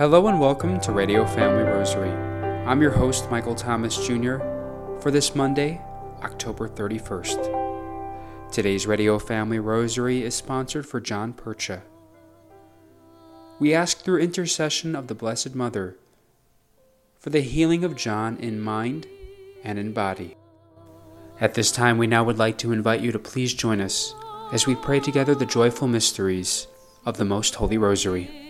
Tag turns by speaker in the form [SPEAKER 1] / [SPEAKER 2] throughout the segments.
[SPEAKER 1] Hello and welcome to Radio Family Rosary. I'm your host, Michael Thomas Jr., for this Monday, October 31st. Today's Radio Family Rosary is sponsored for John Percha. We ask through intercession of the Blessed Mother for the healing of John in mind and in body. At this time, we now would like to invite you to please join us as we pray together the joyful mysteries of the Most Holy Rosary.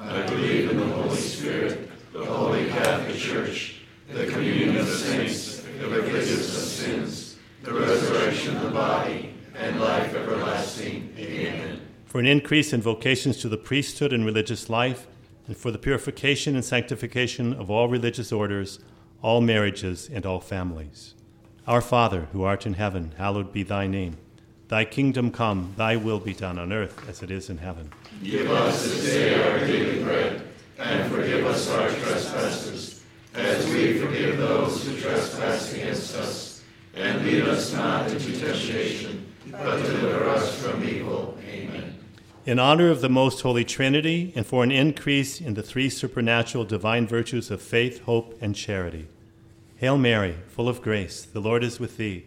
[SPEAKER 2] I believe in the Holy Spirit, the Holy Catholic Church, the communion of saints, the forgiveness of sins, the resurrection of the body, and life everlasting. Amen.
[SPEAKER 3] For an increase in vocations to the priesthood and religious life, and for the purification and sanctification of all religious orders, all marriages, and all families. Our Father, who art in heaven, hallowed be thy name. Thy kingdom come, thy will be done on earth as it is in heaven.
[SPEAKER 2] Give us this day our daily bread, and forgive us our trespasses, as we forgive those who trespass against us. And lead us not into temptation, but deliver us from evil. Amen.
[SPEAKER 3] In honor of the Most Holy Trinity, and for an increase in the three supernatural divine virtues of faith, hope, and charity. Hail Mary, full of grace, the Lord is with thee.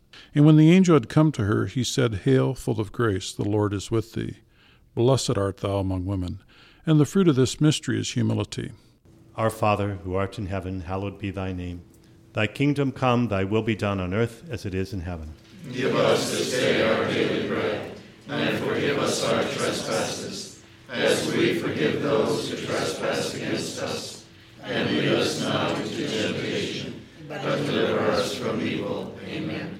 [SPEAKER 4] And when the angel had come to her, he said, Hail, full of grace, the Lord is with thee. Blessed art thou among women. And the fruit of this mystery is humility.
[SPEAKER 3] Our Father, who art in heaven, hallowed be thy name. Thy kingdom come, thy will be done on earth as it is in heaven.
[SPEAKER 2] Give us this day our daily bread, and forgive us our trespasses, as we forgive those who trespass against us. And lead us not into temptation, but deliver us from evil. Amen.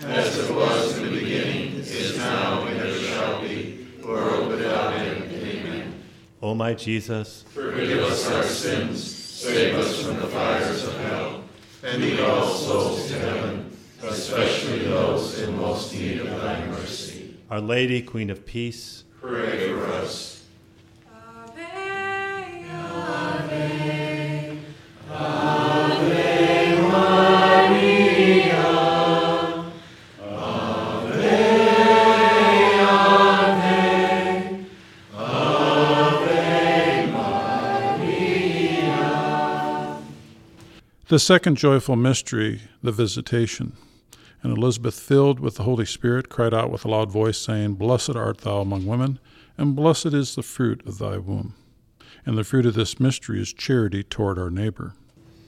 [SPEAKER 2] As it was in the beginning, is now, and ever shall be, world without end. Amen.
[SPEAKER 3] O my Jesus,
[SPEAKER 2] Forgive us our sins, save us from the fires of hell, and lead all souls to heaven, especially those in most need of thy mercy.
[SPEAKER 3] Our Lady, Queen of Peace,
[SPEAKER 2] Pray for us.
[SPEAKER 4] The second joyful mystery, the Visitation. And Elizabeth, filled with the Holy Spirit, cried out with a loud voice, saying, Blessed art thou among women, and blessed is the fruit of thy womb. And the fruit of this mystery is charity toward our neighbor.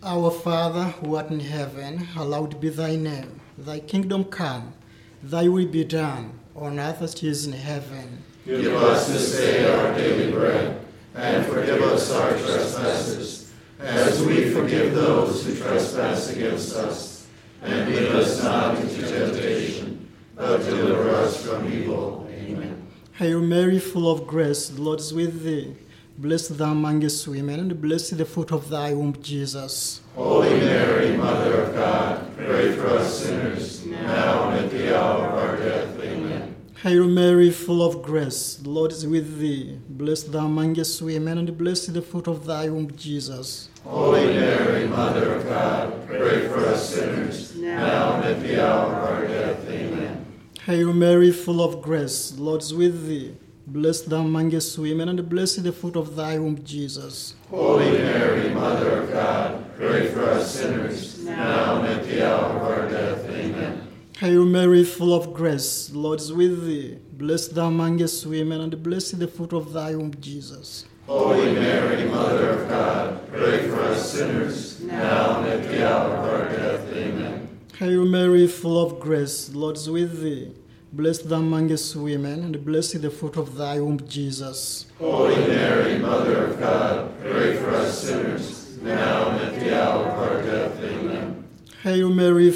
[SPEAKER 5] Our Father, who art in heaven, hallowed be thy name. Thy kingdom come, thy will be done, on earth as it is in heaven.
[SPEAKER 2] Give us this day our daily bread, and forgive us our trespasses, as we forgive those who trespass against us. And lead us not into temptation, but deliver us from evil. Amen.
[SPEAKER 5] Hail Mary, full of grace, the Lord is with thee. Blessed thou amongst women, and blessed the fruit of thy womb, Jesus.
[SPEAKER 2] Holy Mary, Mother of God, pray for us sinners, now and at the hour of our death.
[SPEAKER 5] Hail Mary, full of grace, the Lord is with thee. Blessed thou amongst women, and blessed the fruit of thy womb, Jesus.
[SPEAKER 2] Holy Mary, Mother of God, pray for us sinners, now and at the hour of our death. Amen.
[SPEAKER 5] Hail Mary, full of grace, the Lord is with thee. Blessed thou amongst women, and blessed the fruit of thy womb, Jesus.
[SPEAKER 2] Holy Mary, Mother of God, pray for us sinners, now and at the hour of our death.
[SPEAKER 5] Hail Mary, full of grace, the Lord is with thee. Blessed thou amongst women, and blessed the fruit of thy womb, Jesus.
[SPEAKER 2] Holy Mary, Mother of God, pray for us sinners, now and at the hour of our death. Amen.
[SPEAKER 5] Hail Mary, full of grace, the Lord is with thee. Blessed thou amongst women, and blessed the fruit of thy womb, Jesus.
[SPEAKER 2] Holy Mary, Mother of God, pray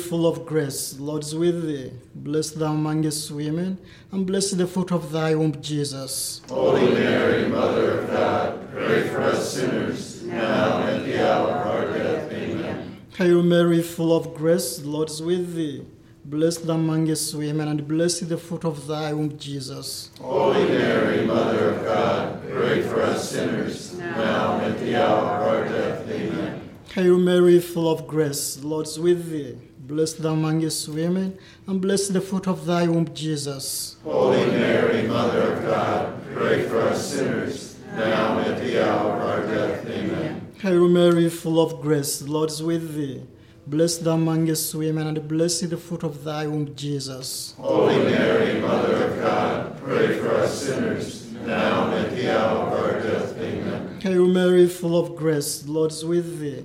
[SPEAKER 5] full of grace, the Lord is with thee. Blessed thou amongst women, and blessed the fruit of thy womb, Jesus.
[SPEAKER 2] Holy Mary, Mother of God, pray for us sinners, now and at the hour of our death. Amen.
[SPEAKER 5] Hail Mary, full of grace, the Lord is with thee. Blessed thou amongst women, and blessed the fruit of thy womb, Jesus.
[SPEAKER 2] Holy Mary, Mother of God, pray for us sinners, now and at the hour of our death. Amen.
[SPEAKER 5] Hail Mary, full of grace, the Lord is with thee. Blessed thou amongst women, and blessed the fruit of thy womb, Jesus.
[SPEAKER 2] Holy Mary, Mother of God, pray for us sinners, now and at the hour of our death. Amen.
[SPEAKER 5] Hail Mary, full of grace, the Lord is with thee. Blessed thou amongst women, and blessed the fruit of thy womb, Jesus.
[SPEAKER 2] Holy Mary, Mother of God, pray for us sinners, now and at the hour of our death. Amen.
[SPEAKER 5] Hail Mary, full of grace, the Lord is with thee.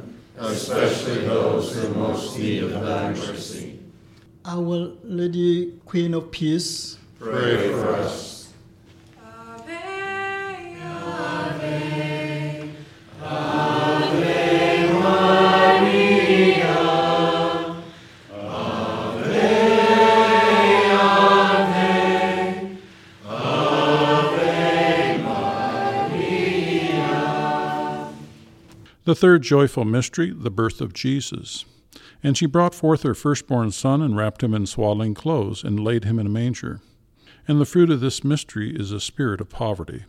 [SPEAKER 2] especially those in most need of thy mercy.
[SPEAKER 5] Our Lady, Queen of Peace,
[SPEAKER 2] Pray for us.
[SPEAKER 4] The third joyful mystery, the birth of Jesus. And she brought forth her firstborn son, and wrapped him in swaddling clothes, and laid him in a manger. And the fruit of this mystery is a spirit of poverty.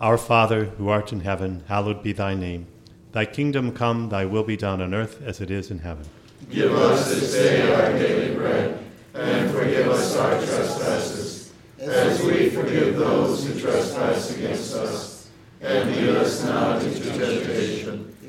[SPEAKER 3] Our Father, who art in heaven, hallowed be thy name. Thy kingdom come, thy will be done on earth as it is in heaven.
[SPEAKER 2] Give us this day our daily bread, and forgive us our trespasses, as we forgive those who trespass against us. And lead us not into temptation,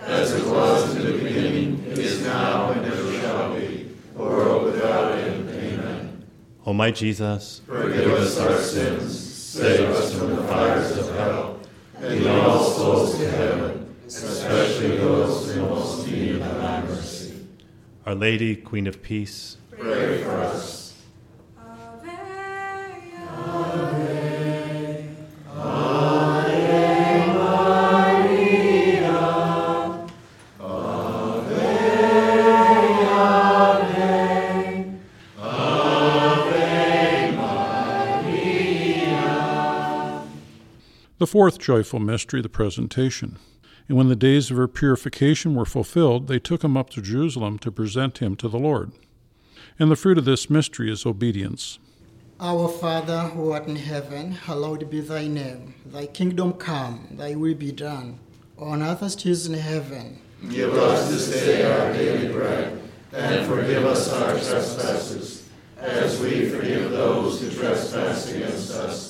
[SPEAKER 2] As it was in the beginning, is now, and ever shall be, world without end. Amen.
[SPEAKER 3] O my Jesus,
[SPEAKER 2] Forgive us our sins, save us from the fires of hell, and lead all souls to heaven, especially those in most need of thy mercy.
[SPEAKER 3] Our Lady, Queen of Peace,
[SPEAKER 2] Pray for us.
[SPEAKER 4] Fourth joyful mystery, the presentation. And when the days of her purification were fulfilled, they took him up to Jerusalem to present him to the Lord. And the fruit of this mystery is obedience.
[SPEAKER 5] Our Father who art in heaven, hallowed be thy name. Thy kingdom come, thy will be done, on earth as it is in heaven.
[SPEAKER 2] Give us this day our daily bread, and forgive us our trespasses, as we forgive those who trespass against us.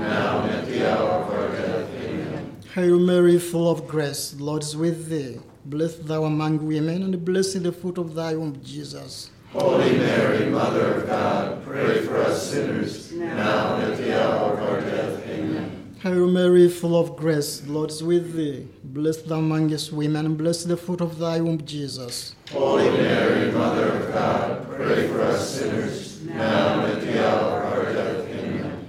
[SPEAKER 2] now and at the hour of our death. Amen.
[SPEAKER 5] Hail Mary, full of grace, the Lord is with thee. Blessed thou among women, and blessed the fruit of thy womb, Jesus.
[SPEAKER 2] Holy Mary, Mother of God, pray for us sinners, now and at the hour of our death. Amen.
[SPEAKER 5] Hail Mary, full of grace, the Lord is with thee. Blessed thou amongst women, and blessed the fruit of thy womb, Jesus.
[SPEAKER 2] Holy Mary, Mother of God, pray for us sinners, now and at the hour of our death. Amen.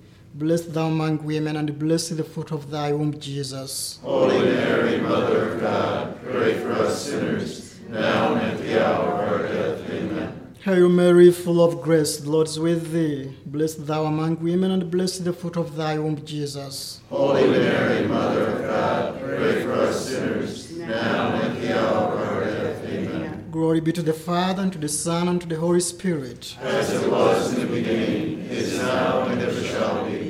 [SPEAKER 5] Blessed thou among women, and blessed the fruit of thy womb, Jesus.
[SPEAKER 2] Holy Mary, Mother of God, pray for us sinners, now and at the hour of our death. Amen.
[SPEAKER 5] Hail Mary, full of grace, the Lord is with thee. Blessed thou among women, and blessed the fruit of thy womb, Jesus.
[SPEAKER 2] Holy Mary, Mother of God, pray for us sinners, now and at the hour of our death. Amen.
[SPEAKER 5] Glory be to the Father, and to the Son, and to the Holy Spirit.
[SPEAKER 2] As it was in the beginning, is now, and ever shall be,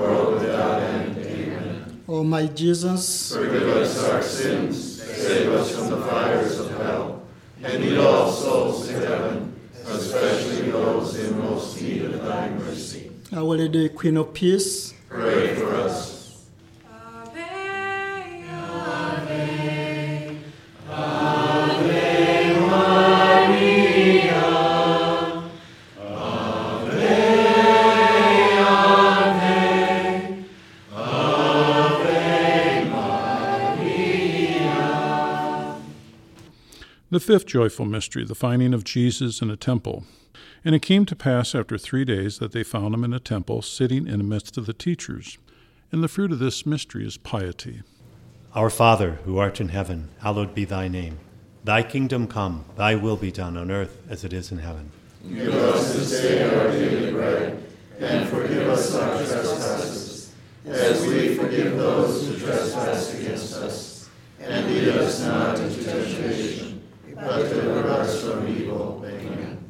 [SPEAKER 2] world without end. Amen.
[SPEAKER 5] O my Jesus,
[SPEAKER 2] Forgive us our sins, save us from the fires of hell, and lead all souls to heaven, especially those in most need of thy mercy.
[SPEAKER 5] Our Lady, Queen of Peace,
[SPEAKER 2] Pray for us.
[SPEAKER 4] The fifth joyful mystery, the finding of Jesus in a temple. And it came to pass after three days that they found him in a temple, sitting in the midst of the teachers. And the fruit of this mystery is piety.
[SPEAKER 3] Our Father, who art in heaven, hallowed be thy name. Thy kingdom come, thy will be done on earth as it is in heaven.
[SPEAKER 2] Give us this day our daily bread, and forgive us our trespasses, as we forgive those who trespass against us. And lead us not into temptation, but deliver us from evil. Amen.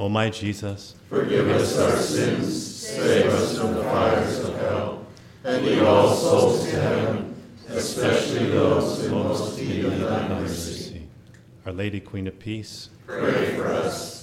[SPEAKER 3] O my Jesus,
[SPEAKER 2] Forgive us our sins, save us from the fires of hell, and lead all souls to heaven, especially those in most need of thy mercy.
[SPEAKER 3] Our Lady, Queen of Peace,
[SPEAKER 2] Pray for us.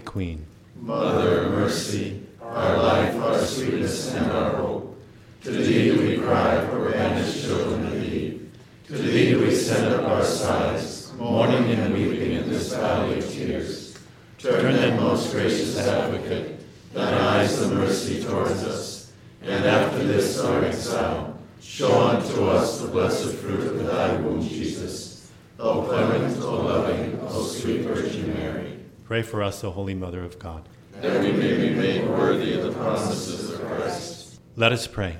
[SPEAKER 3] Queen.
[SPEAKER 2] Mother of mercy, our life, our sweetness, and our hope. To thee we cry, poor banished children of Eve. To thee we send up our sighs, mourning and weeping in this valley of tears. Turn then, most gracious advocate, thine eyes of mercy towards us, and after this our exile, show unto us the blessed fruit of thy womb, Jesus. O clement, O loving, O sweet Virgin Mary.
[SPEAKER 3] Pray for us, O Holy Mother of God.
[SPEAKER 2] that we may be made worthy of the promises of Christ.
[SPEAKER 3] Let us pray.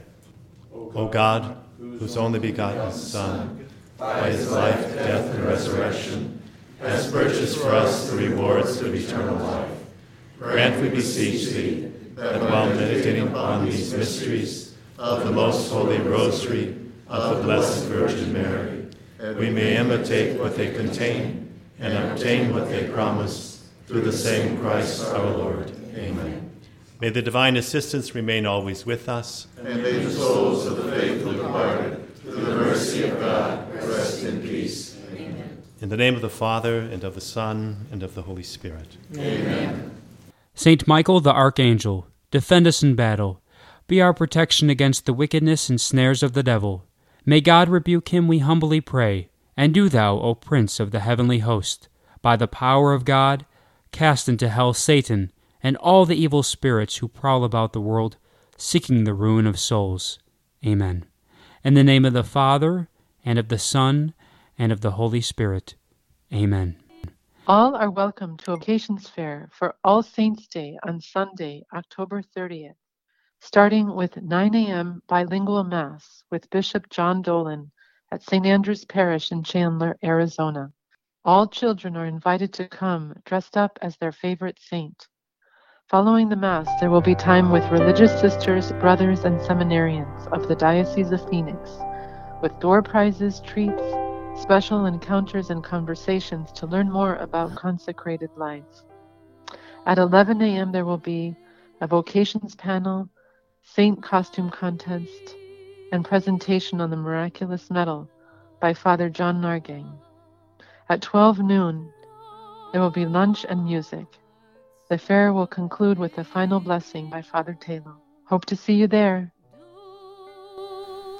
[SPEAKER 3] O God, whose only begotten Son, by his life, death, and resurrection, has purchased for us the rewards of eternal life, grant, we beseech thee, that while meditating upon these mysteries of the most holy rosary of the Blessed Virgin Mary, we may imitate what they contain and obtain what they promise through the same Christ our Lord. Amen. May the divine assistance remain always with us.
[SPEAKER 2] And may the souls of the faithful departed, through the mercy of God, rest in peace. Amen.
[SPEAKER 3] In the name of the Father, and of the Son, and of the Holy Spirit. Amen.
[SPEAKER 1] Saint Michael the Archangel, defend us in battle. Be our protection against the wickedness and snares of the devil. May God rebuke him, we humbly pray. And do thou, O Prince of the heavenly host, by the power of God, cast into hell Satan and all the evil spirits who prowl about the world, seeking the ruin of souls. Amen. In the name of the Father, and of the Son, and of the Holy Spirit. Amen.
[SPEAKER 6] All are welcome to Vocations Fair for All Saints' Day on Sunday, October 30th, starting with 9 a.m. bilingual Mass with Bishop John Dolan at St. Andrew's Parish in Chandler, Arizona. All children are invited to come dressed up as their favorite saint. Following the Mass, there will be time with religious sisters, brothers, and seminarians of the Diocese of Phoenix, with door prizes, treats, special encounters, and conversations to learn more about consecrated life. At 11 a.m., there will be a vocations panel, saint costume contest, and presentation on the miraculous medal by Father John Nahrgang. At 12 noon, there will be lunch and music. The fair will conclude with a final blessing by Father Taylor. Hope to see you there.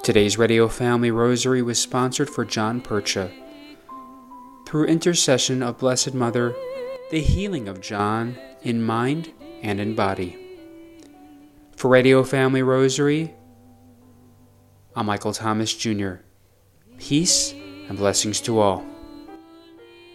[SPEAKER 1] Today's Radio Family Rosary was sponsored for John Percha. Through intercession of Blessed Mother, the healing of John in mind and in body. For Radio Family Rosary, I'm Michael Thomas Jr. Peace and blessings to all.